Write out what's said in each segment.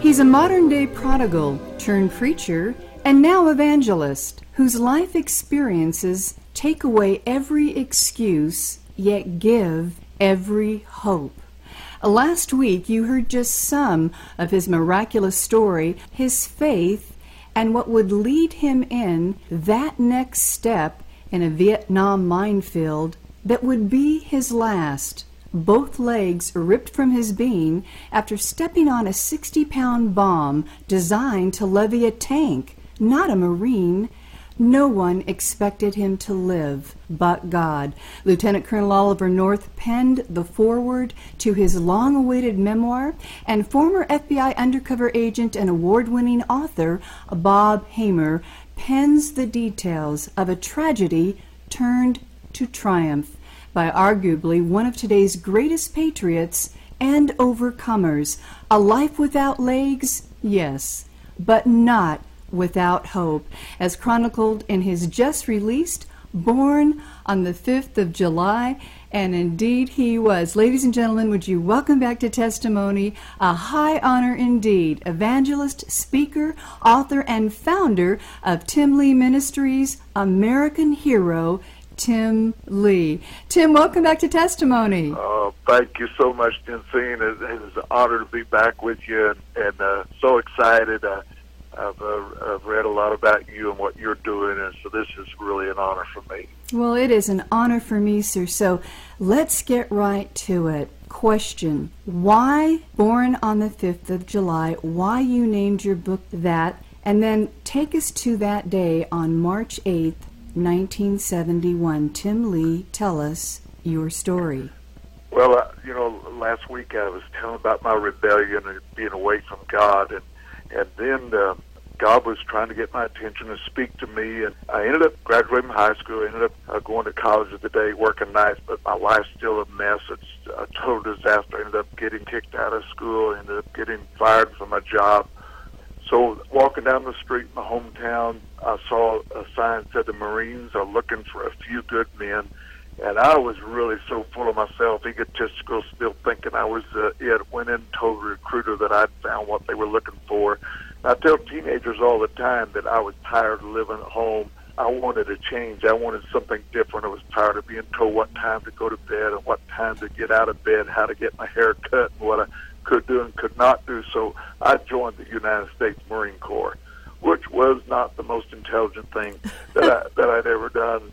He's a modern-day prodigal turned preacher and now evangelist whose life experiences take away every excuse yet give every hope. Last week, you heard just some of his miraculous story, his faith, and what would lead him in that next step in a Vietnam minefield that would be his last. Both legs ripped from his being after stepping on a 60 pound bomb designed to levy a tank, not a Marine. No one expected him to live but God. Lieutenant Colonel Oliver North penned the foreword to his long awaited memoir, and former FBI undercover agent and award winning author Bob Hamer pens the details of a tragedy turned to triumph by arguably one of today's greatest patriots and overcomers. A life without legs? Yes, but not without hope, as chronicled in his just released Born on the 5th of July, and indeed he was. Ladies and gentlemen, would you welcome back to testimony a high honor indeed, evangelist, speaker, author, and founder of Tim Lee Ministries, American hero, Tim Lee. Tim, welcome back to testimony. Uh, thank you so much, Jensine. It, it is an honor to be back with you, and, and uh, so excited. Uh, I've, uh, I've read a lot about you and what you're doing, and so this is really an honor for me. Well, it is an honor for me, sir. So let's get right to it. Question Why Born on the 5th of July? Why you named your book that? And then take us to that day on March 8th, 1971. Tim Lee, tell us your story. Well, uh, you know, last week I was telling about my rebellion and being away from God, and and then uh, God was trying to get my attention and speak to me. And I ended up graduating from high school. ended up uh, going to college at the day, working nights. But my life's still a mess. It's a total disaster. I ended up getting kicked out of school. ended up getting fired from my job. So walking down the street in my hometown, I saw a sign that said the Marines are looking for a few good men. And I was really so full of myself, egotistical, still thinking I was uh, it. Went in, told the recruiter that I'd found what they were looking for. And I tell teenagers all the time that I was tired of living at home. I wanted a change. I wanted something different. I was tired of being told what time to go to bed and what time to get out of bed, how to get my hair cut, and what I could do and could not do. So I joined the United States Marine Corps, which was not the most intelligent thing that I, that I'd ever done.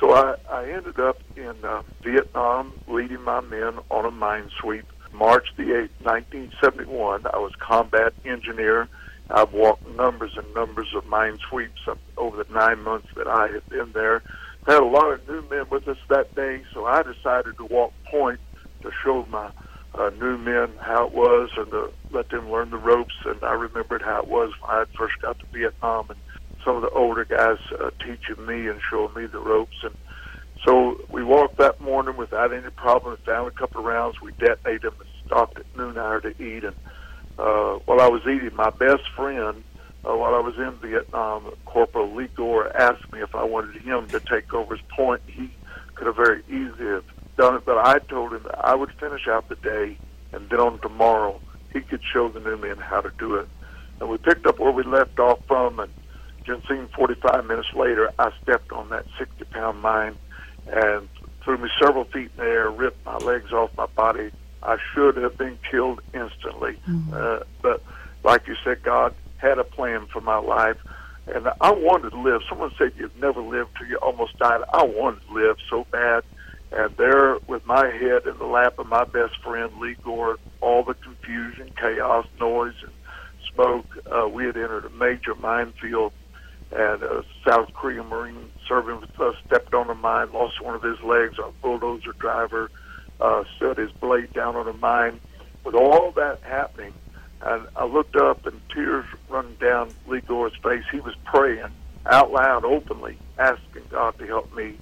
So I, I ended up in uh, Vietnam leading my men on a mine sweep. March the 8th, 1971, I was combat engineer. I've walked numbers and numbers of mine sweeps over the nine months that I had been there. Had a lot of new men with us that day, so I decided to walk point to show my uh, new men how it was and to let them learn the ropes. And I remembered how it was when I first got to Vietnam and some of the older guys uh, teaching me and showing me the ropes. And so we walked that morning without any problem. Down a couple of rounds, we detonated them and stopped at noon hour to eat. And uh, while I was eating, my best friend, uh, while I was in Vietnam, Corporal Lee Gore asked me if I wanted him to take over his point. He could have very easily have done it, but I told him that I would finish out the day, and then on tomorrow he could show the new men how to do it. And we picked up where we left off from, and Jensine, 45 minutes later, I stepped on that 60 pound mine and threw me several feet in the air, ripped my legs off my body. I should have been killed instantly. Mm-hmm. Uh, but like you said, God had a plan for my life. And I wanted to live. Someone said you've never lived till you almost died. I wanted to live so bad. And there, with my head in the lap of my best friend Lee Gore, all the confusion, chaos, noise, and smoke, uh, we had entered a major minefield and a South Korean Marine serving with us stepped on a mine, lost one of his legs. Our bulldozer driver uh, set his blade down on a mine. With all that happening, and I looked up and tears running down Lee Gore's face. He was praying out loud, openly, asking God to help me.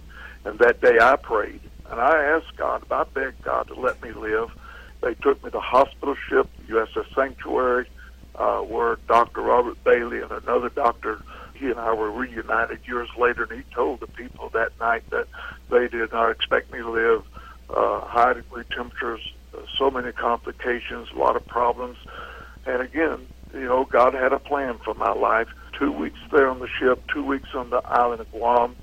And that day I prayed, and I asked God, I begged God to let me live. They took me to hospital ship, USS Sanctuary, uh, where Dr. Robert Bailey and another doctor, he and I were reunited years later, and he told the people that night that they did not expect me to live. Uh, high degree temperatures, uh, so many complications, a lot of problems. And again, you know, God had a plan for my life. Two weeks there on the ship, two weeks on the island of Guam,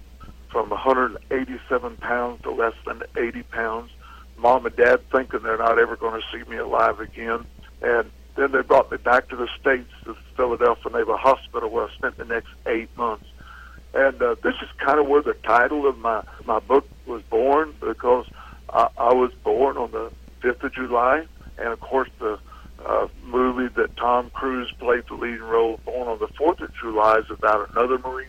from 187 pounds to less than 80 pounds. Mom and Dad thinking they're not ever going to see me alive again. And then they brought me back to the States, to Philadelphia Naval Hospital, where I spent the next eight months. And uh, this is kind of where the title of my, my book was born, because I, I was born on the 5th of July. And of course, the uh, movie that Tom Cruise played the leading role, Born on the 4th of July, is about another Marine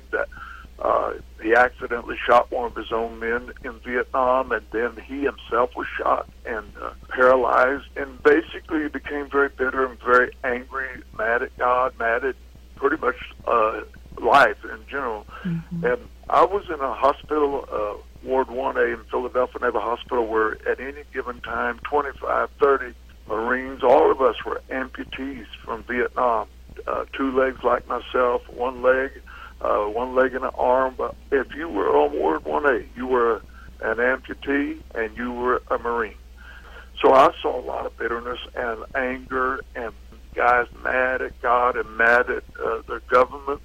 he accidentally shot one of his own men in Vietnam, and then he himself was shot and uh, paralyzed, and basically became very bitter and very angry, mad at God, mad at pretty much uh, life in general. Mm-hmm. And I was in a hospital, uh, Ward 1A in Philadelphia Naval Hospital, where at any given time, 25, 30 Marines, all of us were amputees from Vietnam. Uh, two legs like myself, one leg, uh, one leg and an arm. But if you were on Ward 1A, you were an amputee and you were a Marine. So I saw a lot of bitterness and anger and guys mad at God and mad at uh, the government.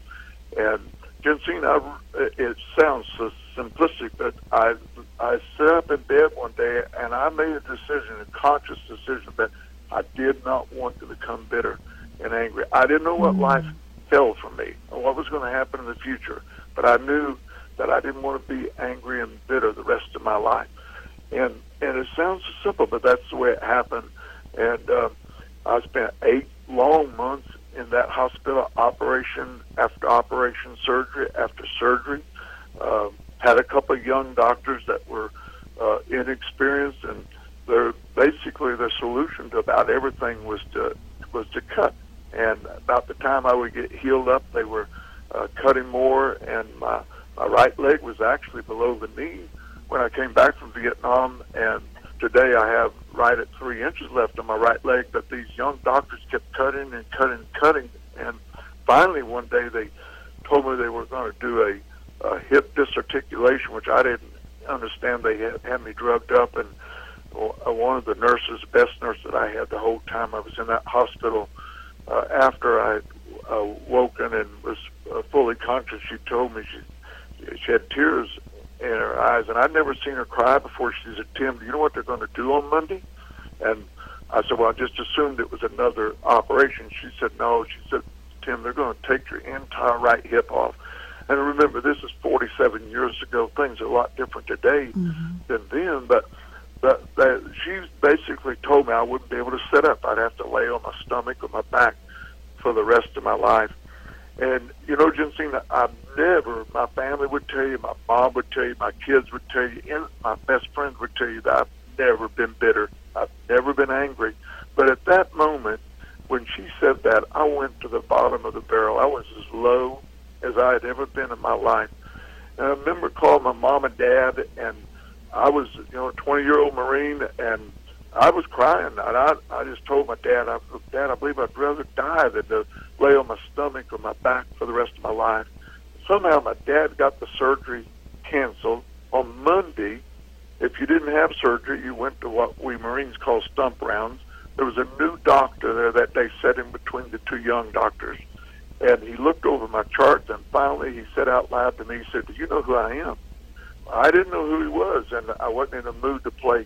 And Jensine, I, it sounds so simplistic, but I I sat up in bed one day and I made a decision, a conscious decision, that I did not want to become bitter and angry. I didn't know what mm-hmm. life held for me what was going to happen in the future, but I knew that I didn't want to be angry and bitter the rest of my life. And and it sounds simple, but that's the way it happened. And uh, I spent eight long months in that hospital, operation after operation, surgery after surgery. Uh, had a couple of young doctors that were uh, inexperienced, and their basically the solution to about everything was to was to cut. And about the time I would get healed up, they were uh, cutting more, and my my right leg was actually below the knee when I came back from Vietnam. And today I have right at three inches left on my right leg. But these young doctors kept cutting and cutting and cutting, and finally one day they told me they were going to do a uh, hip disarticulation, which I didn't understand. They had, had me drugged up, and one of the nurses, best nurse that I had the whole time I was in that hospital, uh, after I uh, woken and was uh, fully conscious, she told me she she had tears in her eyes, and I'd never seen her cry before. She said, "Tim, do you know what they're going to do on Monday?" And I said, "Well, I just assumed it was another operation." She said, "No." She said, "Tim, they're going to take your entire right hip off." And remember, this is 47 years ago. Things are a lot different today mm-hmm. than then. But that, she basically told me I wouldn't be able to sit up. I'd have to lay on my stomach or my back for the rest of my life. And you know, Jensine, I've never. My family would tell you, my mom would tell you, my kids would tell you, and my best friend would tell you that I've never been bitter. I've never been angry. But at that moment, when she said that, I went to the bottom of the barrel. I was as low as I had ever been in my life. And I remember calling my mom and dad, and I was, you know, a 20 year old Marine, and I was crying. And I, I just told my dad, I, Dad, I believe I'd rather die than to lay on my stomach or my back for the rest of my life. Somehow my dad got the surgery canceled. On Monday, if you didn't have surgery, you went to what we Marines call stump rounds. There was a new doctor there that day sitting between the two young doctors. And he looked over my charts, and finally he said out loud to me, he said, Do you know who I am? I didn't know who he was, and I wasn't in a mood to play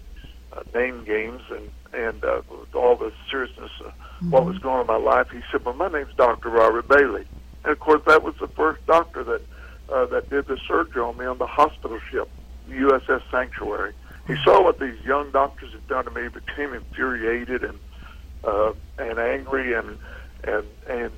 uh, name games and and uh, with all the seriousness of mm-hmm. what was going on in my life. He said, "Well, my name's Doctor Robert Bailey," and of course that was the first doctor that uh, that did the surgery on me on the hospital ship, USS Sanctuary. He saw what these young doctors had done to me, became infuriated and uh, and angry, and and and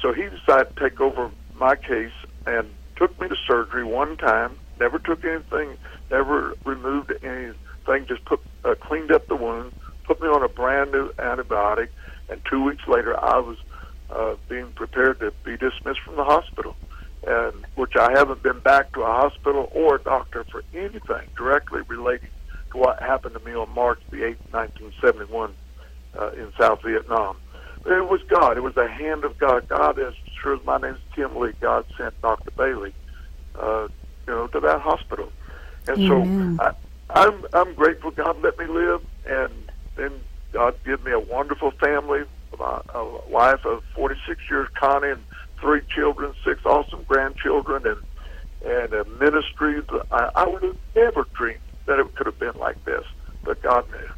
so he decided to take over my case and took me to surgery one time. Never took anything, never removed anything. Just put uh, cleaned up the wound, put me on a brand new antibiotic, and two weeks later I was uh, being prepared to be dismissed from the hospital. and which I haven't been back to a hospital or a doctor for anything directly relating to what happened to me on March the 8th, 1971, uh, in South Vietnam. But it was God. It was the hand of God. God, as sure as my name's Tim Lee, God sent Dr. Bailey, uh, you know, to that hospital. And Amen. so I, I'm I'm grateful God let me live, and then God gave me a wonderful family, a, a wife of 46 years, Connie, and three children, six awesome grandchildren, and and a ministry that I, I would have never dreamed that it could have been like this, but God knew.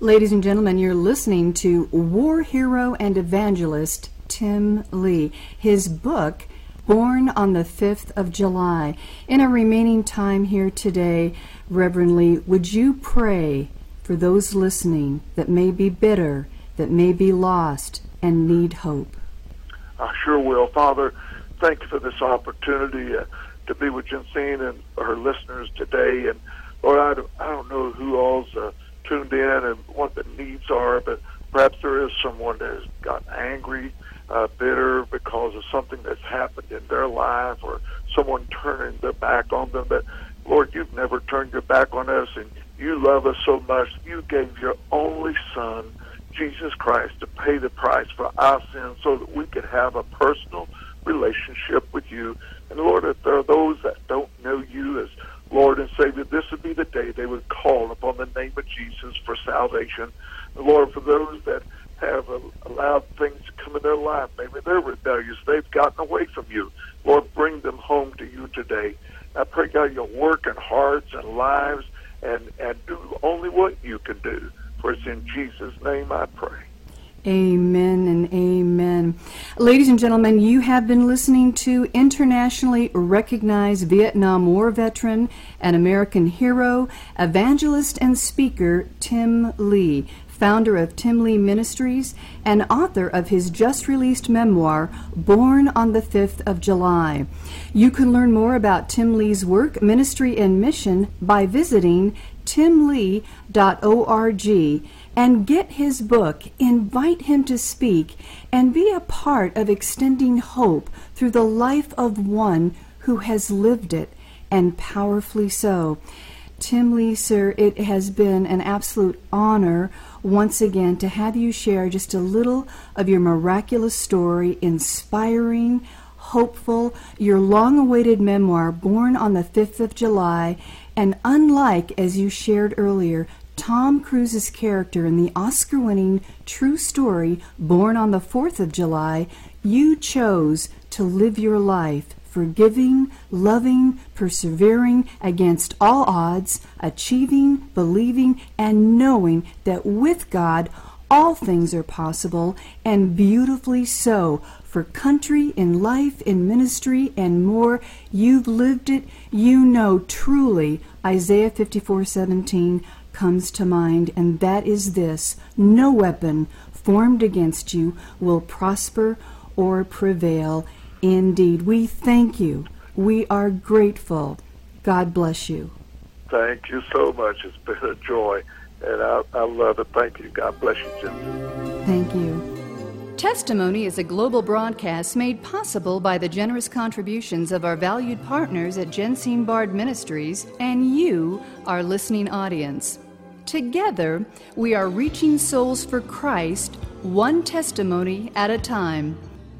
Ladies and gentlemen, you're listening to war hero and evangelist Tim Lee. His book, Born on the 5th of July. In our remaining time here today, Reverend Lee, would you pray for those listening that may be bitter, that may be lost, and need hope? I sure will. Father, thank you for this opportunity uh, to be with Jensine and her listeners today. And Lord, I don't, I don't know who all's uh, tuned in and what the needs are, but perhaps there is someone that has gotten angry, uh, bitter because of something that's happened in their life or someone turning their back on them. But Lord, you've never turned your back on us and you love us so much. You gave your only son, Jesus Christ, to pay the price for our sins so that we could have a personal relationship with you. And Lord, if there are those that don't know you as Lord and Savior, this would be the day they would call upon the name of Jesus for salvation. Lord, for those that have allowed things to come in their life, maybe they're rebellious, they've gotten away from you. Lord, bring them home to you today. I pray, God, you'll work in hearts and lives and, and do only what you can do. For it's in Jesus' name I pray. Amen and amen. Ladies and gentlemen, you have been listening to internationally recognized Vietnam War veteran and American hero, evangelist, and speaker Tim Lee, founder of Tim Lee Ministries and author of his just released memoir, Born on the 5th of July. You can learn more about Tim Lee's work, ministry, and mission by visiting timlee.org and get his book, invite him to speak, and be a part of extending hope through the life of one who has lived it, and powerfully so. Tim Lee, sir, it has been an absolute honor once again to have you share just a little of your miraculous story, inspiring, hopeful, your long awaited memoir, Born on the 5th of July, and unlike, as you shared earlier, Tom Cruise's character in the Oscar winning true story, Born on the 4th of July, you chose to live your life forgiving, loving, persevering against all odds, achieving, believing, and knowing that with God all things are possible, and beautifully so. For country, in life, in ministry, and more, you've lived it. You know truly Isaiah 54:17 comes to mind, and that is this no weapon formed against you will prosper or prevail. Indeed, we thank you. We are grateful. God bless you. Thank you so much. It's been a joy, and I, I love it. Thank you. God bless you, Jim. Thank you. Testimony is a global broadcast made possible by the generous contributions of our valued partners at Jensine Bard Ministries and you, our listening audience. Together, we are reaching souls for Christ, one testimony at a time.